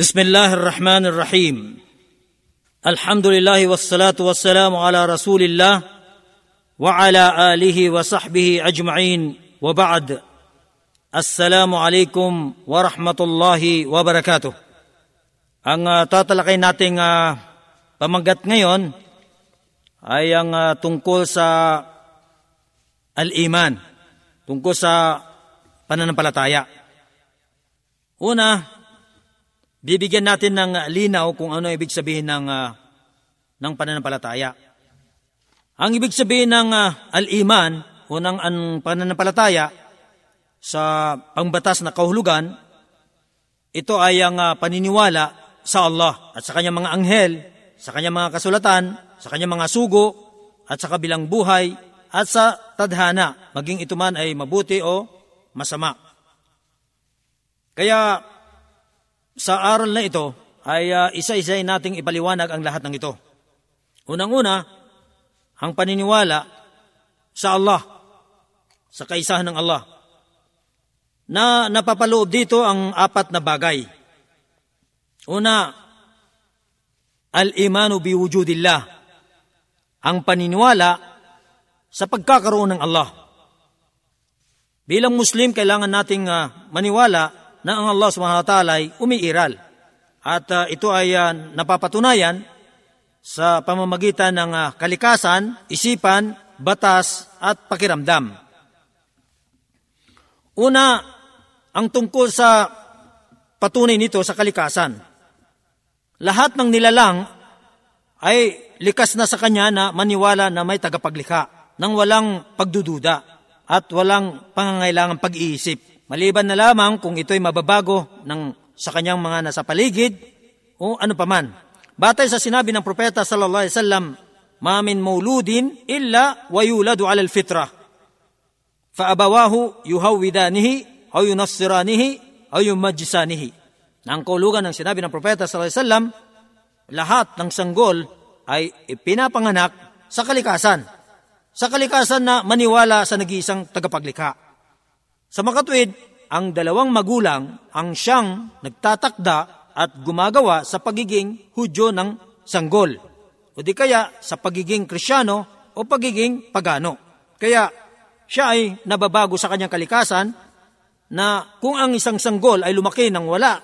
بسم الله الرحمن الرحيم الحمد لله والصلاة والسلام على رسول الله وعلى آله وصحبه أجمعين وبعد السلام عليكم ورحمة الله وبركاته Ang uh, tatalakay nating uh, pamagat ngayon ay ang uh, tungkol sa al-iman, tungkol sa pananampalataya. Una, bibigyan natin ng linaw kung ano ibig sabihin ng, uh, ng pananampalataya. Ang ibig sabihin ng uh, al-iman o ng ang pananampalataya sa pangbatas na kahulugan, ito ay ang uh, paniniwala sa Allah at sa kanyang mga anghel, sa kanyang mga kasulatan, sa kanyang mga sugo, at sa kabilang buhay, at sa tadhana, maging ito man ay mabuti o masama. Kaya sa aral na ito ay uh, isa-isay nating ipaliwanag ang lahat ng ito. Unang-una, ang paniniwala sa Allah, sa kaisahan ng Allah, na napapaloob dito ang apat na bagay. Una, al-imanu biwujudillah, ang paniniwala sa pagkakaroon ng Allah. Bilang Muslim, kailangan nating uh, maniwala na ang Allah subhanahu wa ta'ala ay umiiral. At uh, ito ay uh, napapatunayan sa pamamagitan ng uh, kalikasan, isipan, batas at pakiramdam. Una, ang tungkol sa patunay nito sa kalikasan lahat ng nilalang ay likas na sa kanya na maniwala na may tagapaglikha nang walang pagdududa at walang pangangailangang pag-iisip. Maliban na lamang kung ito'y mababago ng sa kanyang mga nasa paligid o ano paman. Batay sa sinabi ng propeta sallallahu alaihi wasallam, "Ma min mauludin illa wa yuladu 'ala al-fitra." Fa abawahu yuhawidanihi aw yunassiranihi aw yumajjisanihi na ang kaulugan ng sinabi ng propeta sallallahu alaihi wasallam, lahat ng sanggol ay ipinapanganak sa kalikasan. Sa kalikasan na maniwala sa nag-iisang tagapaglikha. Sa makatwid, ang dalawang magulang ang siyang nagtatakda at gumagawa sa pagiging hudyo ng sanggol. O di kaya sa pagiging krisyano o pagiging pagano. Kaya siya ay nababago sa kanyang kalikasan na kung ang isang sanggol ay lumaki ng wala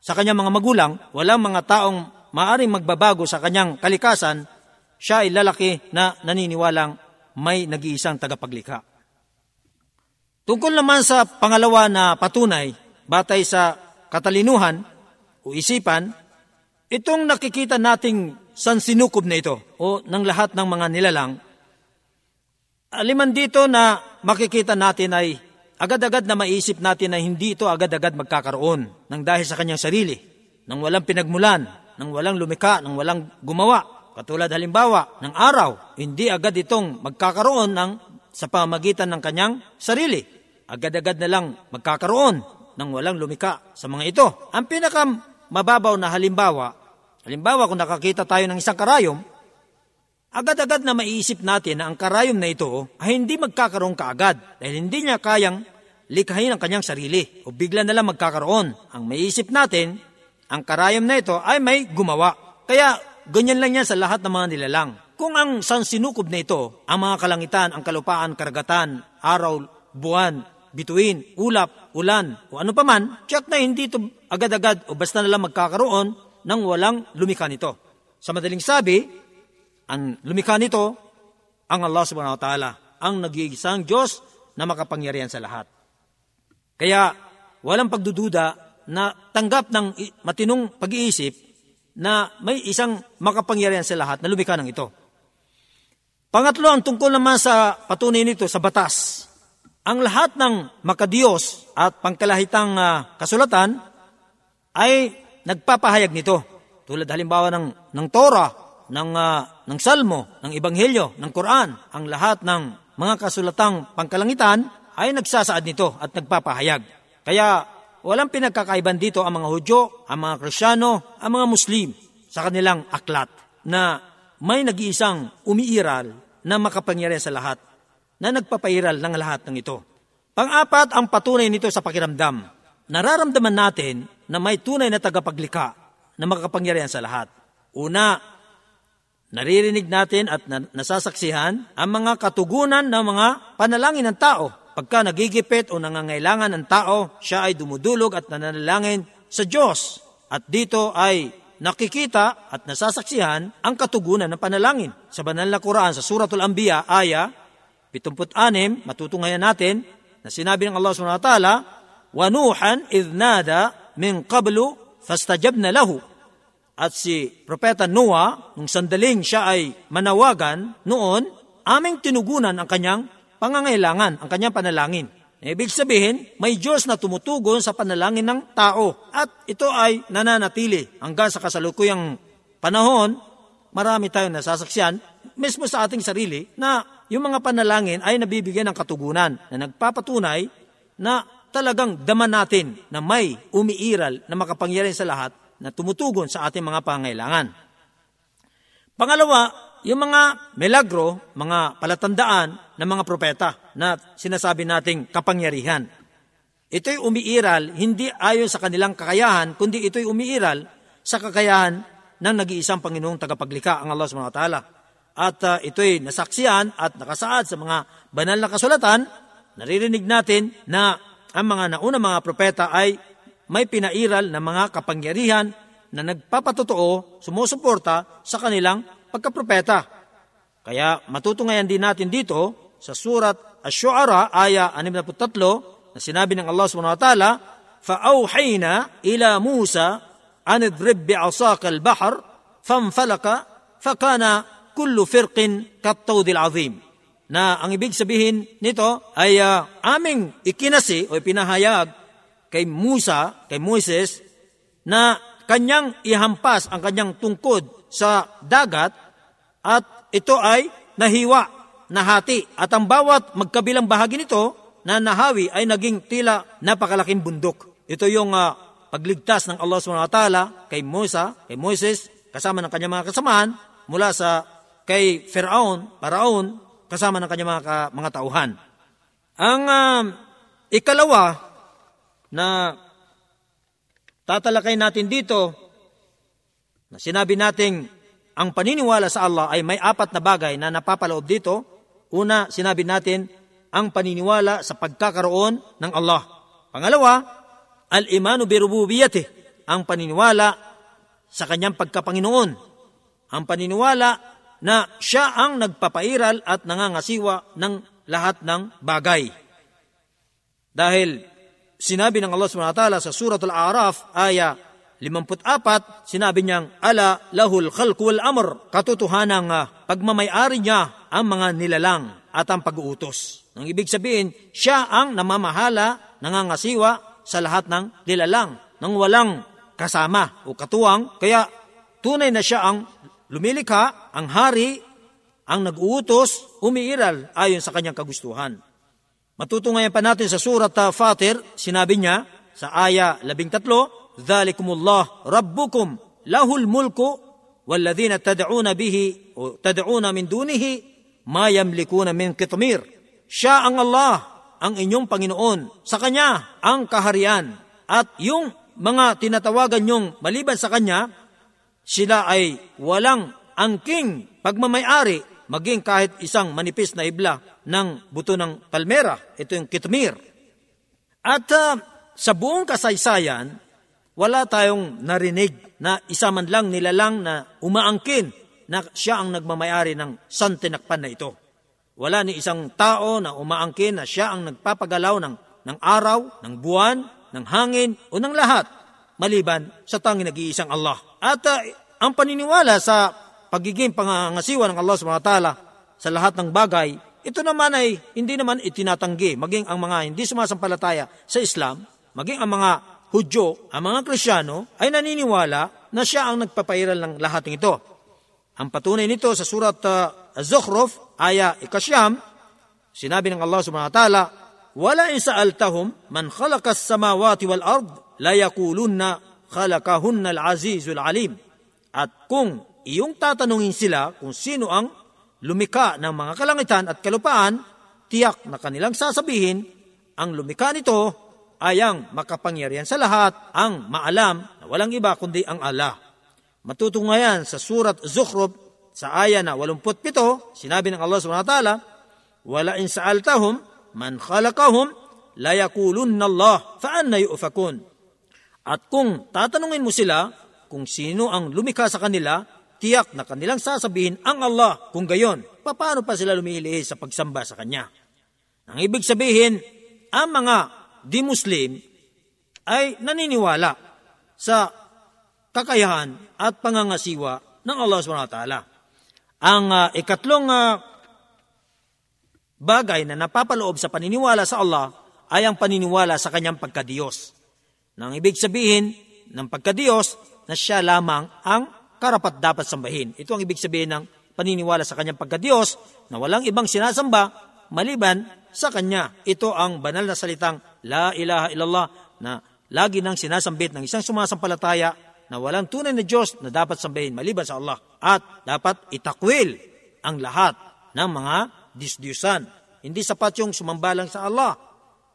sa kanyang mga magulang, walang mga taong maaring magbabago sa kanyang kalikasan, siya ay lalaki na naniniwalang may nag-iisang tagapaglikha. Tungkol naman sa pangalawa na patunay, batay sa katalinuhan o isipan, itong nakikita nating sansinukob na ito o ng lahat ng mga nilalang, aliman dito na makikita natin ay agad-agad na maisip natin na hindi ito agad-agad magkakaroon ng dahil sa kanyang sarili, nang walang pinagmulan, nang walang lumika, nang walang gumawa. Katulad halimbawa ng araw, hindi agad itong magkakaroon ng sa pamagitan ng kanyang sarili. Agad-agad na lang magkakaroon ng walang lumika sa mga ito. Ang pinaka mababaw na halimbawa, halimbawa kung nakakita tayo ng isang karayom, agad-agad na maiisip natin na ang karayom na ito ay hindi magkakaroon kaagad dahil hindi niya kayang likhain ang kanyang sarili o bigla na lang magkakaroon. Ang maiisip natin, ang karayom na ito ay may gumawa. Kaya ganyan lang yan sa lahat ng mga nilalang. Kung ang sansinukob na ito, ang mga kalangitan, ang kalupaan, karagatan, araw, buwan, bituin, ulap, ulan, o ano paman, check na hindi ito agad-agad o basta na lang magkakaroon nang walang lumikha nito. Sa madaling sabi, ang lumikha nito, ang Allah subhanahu wa ta'ala, ang nag-iisang Diyos na makapangyarihan sa lahat. Kaya walang pagdududa na tanggap ng matinong pag-iisip na may isang makapangyarihan sa lahat na lumikha ng ito. Pangatlo, ang tungkol naman sa patunay nito sa batas. Ang lahat ng makadiyos at pangkalahitang uh, kasulatan ay nagpapahayag nito. Tulad halimbawa ng, ng Torah, ng, uh, ng Salmo, ng Ebanghelyo, ng Quran, ang lahat ng mga kasulatang pangkalangitan ay nagsasaad nito at nagpapahayag. Kaya walang pinagkakaiban dito ang mga Hudyo, ang mga Krisyano, ang mga Muslim sa kanilang aklat na may nag-iisang umiiral na makapangyarihan sa lahat na nagpapairal ng lahat ng ito. Pang-apat, ang patunay nito sa pakiramdam. Nararamdaman natin na may tunay na tagapaglikha na makapangyarihan sa lahat. Una, naririnig natin at nasasaksihan ang mga katugunan ng mga panalangin ng tao. Pagka nagigipit o nangangailangan ng tao, siya ay dumudulog at nananalangin sa Diyos. At dito ay nakikita at nasasaksihan ang katugunan ng panalangin. Sa banal na Quran, sa Suratul Anbiya, aya 76, matutungayan natin na sinabi ng Allah subhanahu wa ta'ala, وَنُوحًا إِذْ نَادَى مِنْ قَبْلُ فَاسْتَجَبْنَ لَهُ At si Propeta Noah, nung sandaling siya ay manawagan noon, aming tinugunan ang kanyang pangangailangan, ang kanyang panalangin. Ibig sabihin, may Diyos na tumutugon sa panalangin ng tao at ito ay nananatili hanggang sa kasalukuyang panahon, marami tayong nasasaksiyan, mismo sa ating sarili, na yung mga panalangin ay nabibigyan ng katugunan na nagpapatunay na talagang dama natin na may umiiral na makapangyarihan sa lahat na tumutugon sa ating mga pangailangan. Pangalawa, yung mga milagro, mga palatandaan ng mga propeta na sinasabi nating kapangyarihan. Ito'y umiiral hindi ayon sa kanilang kakayahan, kundi ito'y umiiral sa kakayahan ng nag-iisang Panginoong tagapaglikha, ang Allah subhanahu wa ta'ala At uh, ito'y nasaksiyan at nakasaad sa mga banal na kasulatan, naririnig natin na ang mga nauna mga propeta ay may pinairal na mga kapangyarihan na nagpapatotoo, sumusuporta sa kanilang pagkapropeta. Kaya matutungayan din natin dito sa surat Ash-Shu'ara, aya 63, na sinabi ng Allah subhanahu wa ta'ala, فَأَوْحَيْنَا إِلَى مُوسَى أَنِ اضْرِبْ بِعَصَاكَ الْبَحْرَ فَانْفَلَكَ فَكَانَ kullu firqin kattawdil azim. Na ang ibig sabihin nito ay uh, aming ikinasi o pinahayag kay Musa, kay Moises, na kanyang ihampas ang kanyang tungkod sa dagat at ito ay nahiwa, nahati. At ang bawat magkabilang bahagi nito na nahawi ay naging tila napakalaking bundok. Ito yung uh, pagligtas ng Allah SWT kay Musa, kay Moises, kasama ng kanyang mga kasamahan mula sa kay Pharaon, Paraon, kasama ng kanyang mga, mga tauhan. Ang uh, ikalawa na tatalakay natin dito, na sinabi nating ang paniniwala sa Allah ay may apat na bagay na napapaloob dito. Una, sinabi natin ang paniniwala sa pagkakaroon ng Allah. Pangalawa, al-imanu birububiyati, ang paniniwala sa kanyang pagkapanginoon. Ang paniniwala na siya ang nagpapairal at nangangasiwa ng lahat ng bagay. Dahil sinabi ng Allah subhanahu wa ta'ala sa Surah Al-A'raf, aya 54, sinabi niyang, Ala lahul khalqu wal amr, katotohanang pagmamayari niya ang mga nilalang at ang pag-uutos. Ang ibig sabihin, siya ang namamahala, nangangasiwa sa lahat ng nilalang, nang walang kasama o katuwang, kaya tunay na siya ang lumilikha, ang hari, ang nag-uutos, umiiral ayon sa kanyang kagustuhan. Matutungayan pa natin sa surat Fatir, sinabi niya sa aya 13, Dhalikumullah Rabbukum lahul mulku tad'una bihi o tad'una min dunihi ma yamlikuna min kitmir. Siya ang Allah, ang inyong Panginoon. Sa Kanya ang kaharian. At yung mga tinatawagan nyong maliban sa Kanya, sila ay walang angking pagmamayari maging kahit isang manipis na ibla ng buto ng palmera. Ito yung kitmir. At uh, sa buong kasaysayan, wala tayong narinig na isa man lang nilalang na umaangkin na siya ang nagmamayari ng santinakpan na ito. Wala ni isang tao na umaangkin na siya ang nagpapagalaw ng, ng araw, ng buwan, ng hangin o ng lahat maliban sa tanging nag-iisang Allah. At uh, ang paniniwala sa pagiging pangangasiwa ng Allah subhanahu wa ta'ala sa lahat ng bagay, ito naman ay hindi naman itinatanggi, maging ang mga hindi sumasampalataya sa Islam, maging ang mga Hudyo, ang mga Krisyano, ay naniniwala na siya ang nagpapairal ng lahat ng ito. Ang patunay nito sa surat uh, Az-Zukhruf, aya ikasyam, sinabi ng Allah subhanahu wa ta'ala, Wala in sa'altahum man khalakas samawati wal ard, la yakulunna khalakahunna al-azizul alim. At kung iyong tatanungin sila kung sino ang lumika ng mga kalangitan at kalupaan, tiyak na kanilang sasabihin, ang lumika nito ay ang makapangyarihan sa lahat, ang maalam na walang iba kundi ang Allah. Matutungayan sa surat Zukhruf sa aya na 87, sinabi ng Allah subhanahu wa ta'ala, Wala in sa'altahum man khalaqahum la yakulunna Allah fa anna yu'fakun. At kung tatanungin mo sila kung sino ang lumikha sa kanila, tiyak na kanilang sasabihin ang Allah. Kung gayon, paano pa sila lumilihis sa pagsamba sa Kanya? Ang ibig sabihin, ang mga di-Muslim ay naniniwala sa kakayahan at pangangasiwa ng Allah SWT. Ang uh, ikatlong uh, bagay na napapaloob sa paniniwala sa Allah ay ang paniniwala sa kanyang pagkadiyos. Nang ibig sabihin ng pagkadiyos na siya lamang ang karapat dapat sambahin. Ito ang ibig sabihin ng paniniwala sa kanyang pagkadiyos na walang ibang sinasamba maliban sa kanya. Ito ang banal na salitang La ilaha illallah na lagi nang sinasambit ng isang sumasampalataya na walang tunay na Diyos na dapat sambahin maliban sa Allah. At dapat itakwil ang lahat ng mga disdiusan. Hindi sapat yung sumambalang sa Allah.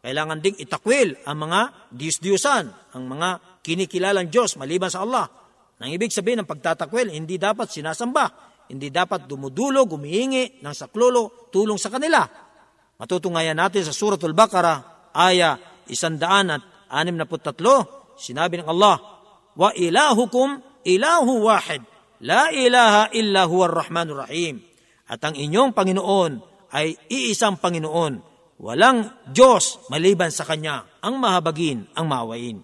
Kailangan ding itakwil ang mga disdiusan, ang mga kinikilalang Diyos maliban sa Allah. Nang ibig sabihin ng pagtatakwil, hindi dapat sinasamba, hindi dapat dumudulog, gumihingi ng saklolo, tulong sa kanila. Matutungayan natin sa Suratul Baqarah, aya 163, sinabi ng Allah, Wa ilahukum ilahu wahid, la ilaha illa huwa rahmanur rahim. At ang inyong Panginoon ay iisang Panginoon, walang Diyos maliban sa Kanya, ang mahabagin, ang maawain.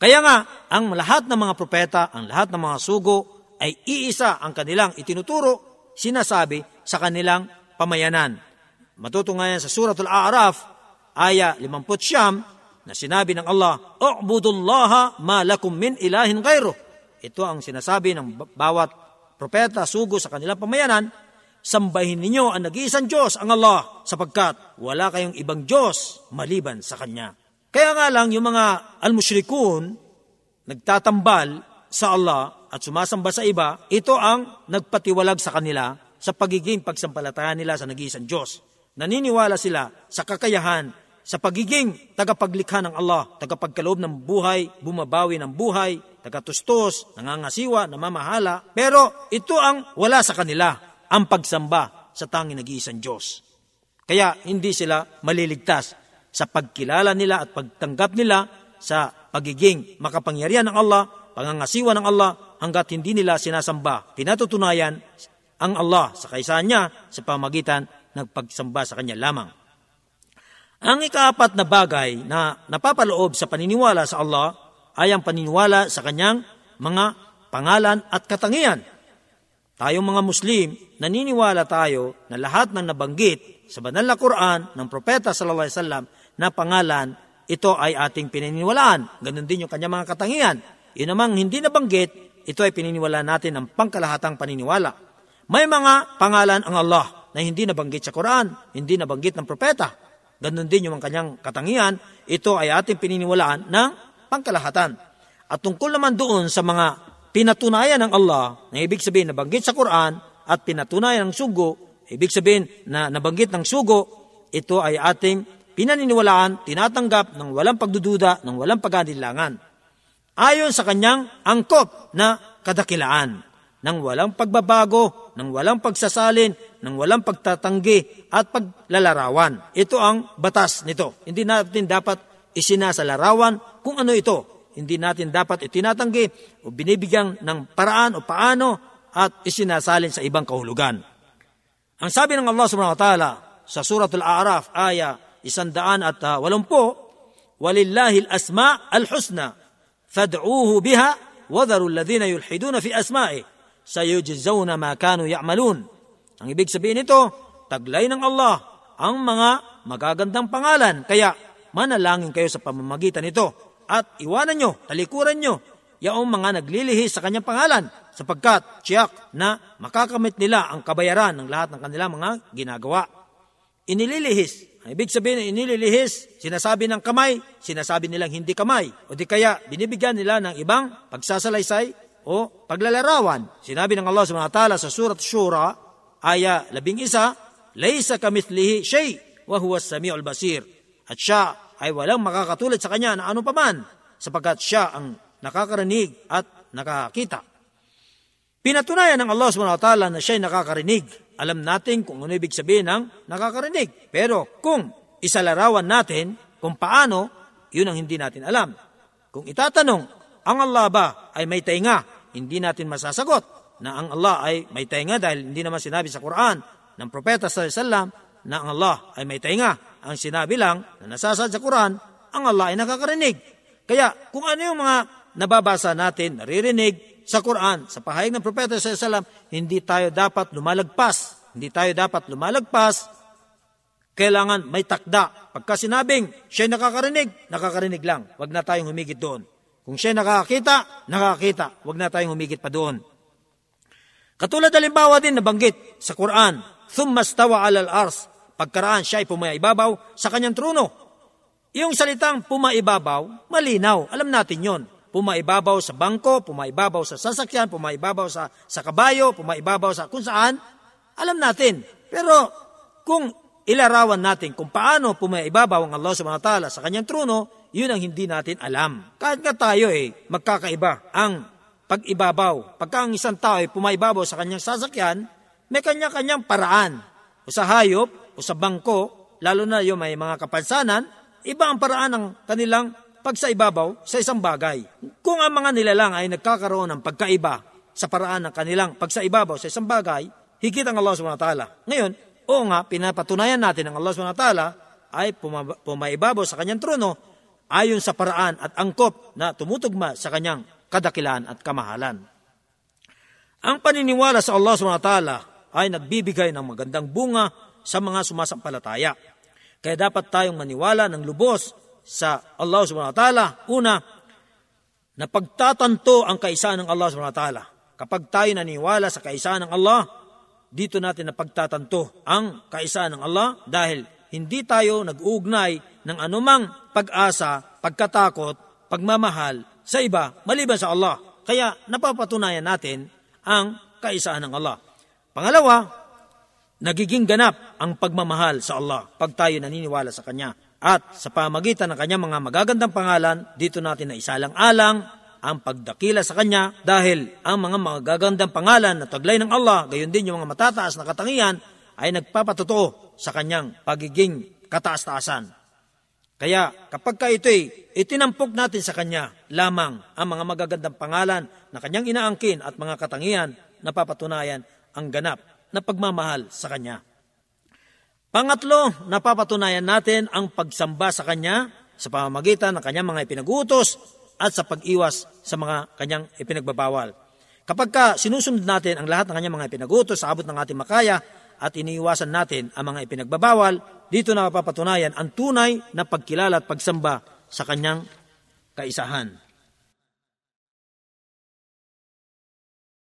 Kaya nga, ang lahat ng mga propeta, ang lahat ng mga sugo, ay iisa ang kanilang itinuturo, sinasabi sa kanilang pamayanan. Matutungayan sa Suratul A'raf, aya 50 na sinabi ng Allah, U'budullaha ma lakum min ilahin gayro. Ito ang sinasabi ng bawat propeta, sugo sa kanilang pamayanan, sambahin ninyo ang nag-iisang Diyos, ang Allah, sapagkat wala kayong ibang Diyos maliban sa Kanya. Kaya nga lang yung mga al-mushrikun, nagtatambal sa Allah at sumasamba sa iba, ito ang nagpatiwalag sa kanila sa pagiging pagsampalataya nila sa nag-iisang Diyos. Naniniwala sila sa kakayahan, sa pagiging tagapaglikha ng Allah, tagapagkaloob ng buhay, bumabawi ng buhay, tagatustos, nangangasiwa, namamahala. Pero ito ang wala sa kanila, ang pagsamba sa tanging nag-iisang Diyos. Kaya hindi sila maliligtas sa pagkilala nila at pagtanggap nila sa pagiging makapangyarihan ng Allah, pangangasiwa ng Allah, hanggat hindi nila sinasamba. Pinatutunayan ang Allah sa kaisaan niya sa pamagitan ng pagsamba sa Kanya lamang. Ang ikaapat na bagay na napapaloob sa paniniwala sa Allah ay ang paniniwala sa Kanyang mga pangalan at katangian. Tayong mga Muslim, naniniwala tayo na lahat ng nabanggit sa banal na Quran ng Propeta sallallahu alaihi wasallam na pangalan, ito ay ating pininiwalaan. Ganon din yung kanyang mga katangian. Yun namang hindi nabanggit, ito ay pininiwalaan natin ng pangkalahatang paniniwala. May mga pangalan ang Allah na hindi nabanggit sa Quran, hindi nabanggit ng propeta. Ganon din yung kanyang katangian, ito ay ating pininiwalaan ng pangkalahatan. At tungkol naman doon sa mga pinatunayan ng Allah, na ibig sabihin nabanggit sa Quran at pinatunayan ng sugo, ibig sabihin na nabanggit ng sugo, ito ay ating pinaniniwalaan, tinatanggap ng walang pagdududa, ng walang pag-anilangan. Ayon sa kanyang angkop na kadakilaan, ng walang pagbabago, ng walang pagsasalin, ng walang pagtatanggi at paglalarawan. Ito ang batas nito. Hindi natin dapat isinasalarawan kung ano ito. Hindi natin dapat itinatanggi o binibigyan ng paraan o paano at isinasalin sa ibang kahulugan. Ang sabi ng Allah subhanahu wa ta'ala sa suratul A'raf, aya isandaan at uh, walumpo, walillahi al-asma al-husna, fad'uuhu biha, wadharu alladhina yulhiduna fi asma'i, sayujizawna ma kanu ya'malun. Ang ibig sabihin nito, taglay ng Allah ang mga magagandang pangalan, kaya manalangin kayo sa pamamagitan nito at iwanan nyo, talikuran nyo, yaong mga naglilihis sa kanyang pangalan sapagkat tiyak na makakamit nila ang kabayaran ng lahat ng kanilang mga ginagawa. Inililihis Ibig sabihin, inililihis, sinasabi ng kamay, sinasabi nilang hindi kamay. O di kaya, binibigyan nila ng ibang pagsasalaysay o paglalarawan. Sinabi ng Allah subhanahu wa ta'ala sa surat Shura, aya labing isa, Laysa kamithlihi shay, wa huwa sami'ul basir. At siya ay walang makakatulad sa kanya na ano paman, sapagkat siya ang nakakarinig at nakakita. Pinatunayan ng Allah subhanahu wa ta'ala na siya ay nakakarinig. Alam natin kung ano ibig sabihin ng nakakarinig. Pero kung isalarawan natin kung paano, yun ang hindi natin alam. Kung itatanong, ang Allah ba ay may tainga? Hindi natin masasagot na ang Allah ay may tainga dahil hindi naman sinabi sa Quran ng Propeta sallallahu alaihi wasallam na ang Allah ay may tainga. Ang sinabi lang na nasasad sa Quran, ang Allah ay nakakarinig. Kaya kung ano yung mga nababasa natin, naririnig sa Quran, sa pahayag ng Propeta alaihi wasallam, hindi tayo dapat lumalagpas. Hindi tayo dapat lumalagpas. Kailangan may takda. Pagka sinabing siya nakakarinig, nakakarinig lang. Huwag na tayong humigit doon. Kung siya nakakita, nakakita. Huwag na tayong humigit pa doon. Katulad halimbawa din nabanggit sa Quran, Thumma stawa alal ars, pagkaraan siya ay pumaibabaw sa kanyang trono. Yung salitang pumaibabaw, malinaw, alam natin yon. Pumaibabaw sa bangko, pumaibabaw sa sasakyan, pumaibabaw sa, sa kabayo, pumaibabaw sa kung saan, alam natin. Pero kung ilarawan natin kung paano pumaibabaw ang Allah subhanahu wa ta'ala sa kanyang trono, yun ang hindi natin alam. Kahit nga tayo eh, magkakaiba ang pag-ibabaw. Pagka ang isang tao ay pumaibabaw sa kanyang sasakyan, may kanya-kanyang paraan. O sa hayop, o sa bangko, lalo na yung may mga kapansanan, iba ang paraan ng kanilang pagsaibabaw sa isang bagay. Kung ang mga nilalang ay nagkakaroon ng pagkaiba sa paraan ng kanilang pagsaibabaw sa isang bagay, higit ang Allah subhanahu wa ta'ala. Ngayon, oo nga, pinapatunayan natin ang Allah subhanahu wa ta'ala ay pumaibabaw sa kanyang trono ayon sa paraan at angkop na tumutugma sa kanyang kadakilan at kamahalan. Ang paniniwala sa Allah subhanahu wa ta'ala ay nagbibigay ng magandang bunga sa mga sumasampalataya. Kaya dapat tayong maniwala ng lubos sa Allah subhanahu wa ta'ala. Una, na pagtatanto ang kaisaan ng Allah subhanahu wa ta'ala. Kapag tayo naniwala sa kaisaan ng Allah, dito natin na pagtatanto ang kaisaan ng Allah dahil hindi tayo nag-uugnay ng anumang pag-asa, pagkatakot, pagmamahal sa iba maliban sa Allah. Kaya napapatunayan natin ang kaisaan ng Allah. Pangalawa, nagiging ganap ang pagmamahal sa Allah pag tayo naniniwala sa Kanya. At sa pamagitan ng Kanyang mga magagandang pangalan, dito natin na isalang-alang ang pagdakila sa Kanya dahil ang mga magagandang pangalan na taglay ng Allah, gayon din yung mga matataas na katangian, ay nagpapatotoo sa Kanyang pagiging kataas-taasan. Kaya kapag ka ito'y itinampok natin sa Kanya lamang ang mga magagandang pangalan na Kanyang inaangkin at mga katangian, napapatunayan ang ganap na pagmamahal sa Kanya. Pangatlo, napapatunayan natin ang pagsamba sa Kanya sa pamamagitan ng Kanyang mga ipinagutos at sa pag-iwas sa mga Kanyang ipinagbabawal. Kapag ka sinusunod natin ang lahat ng Kanyang mga ipinagutos sa abot ng ating makaya at iniiwasan natin ang mga ipinagbabawal, dito napapatunayan ang tunay na pagkilala at pagsamba sa Kanyang kaisahan.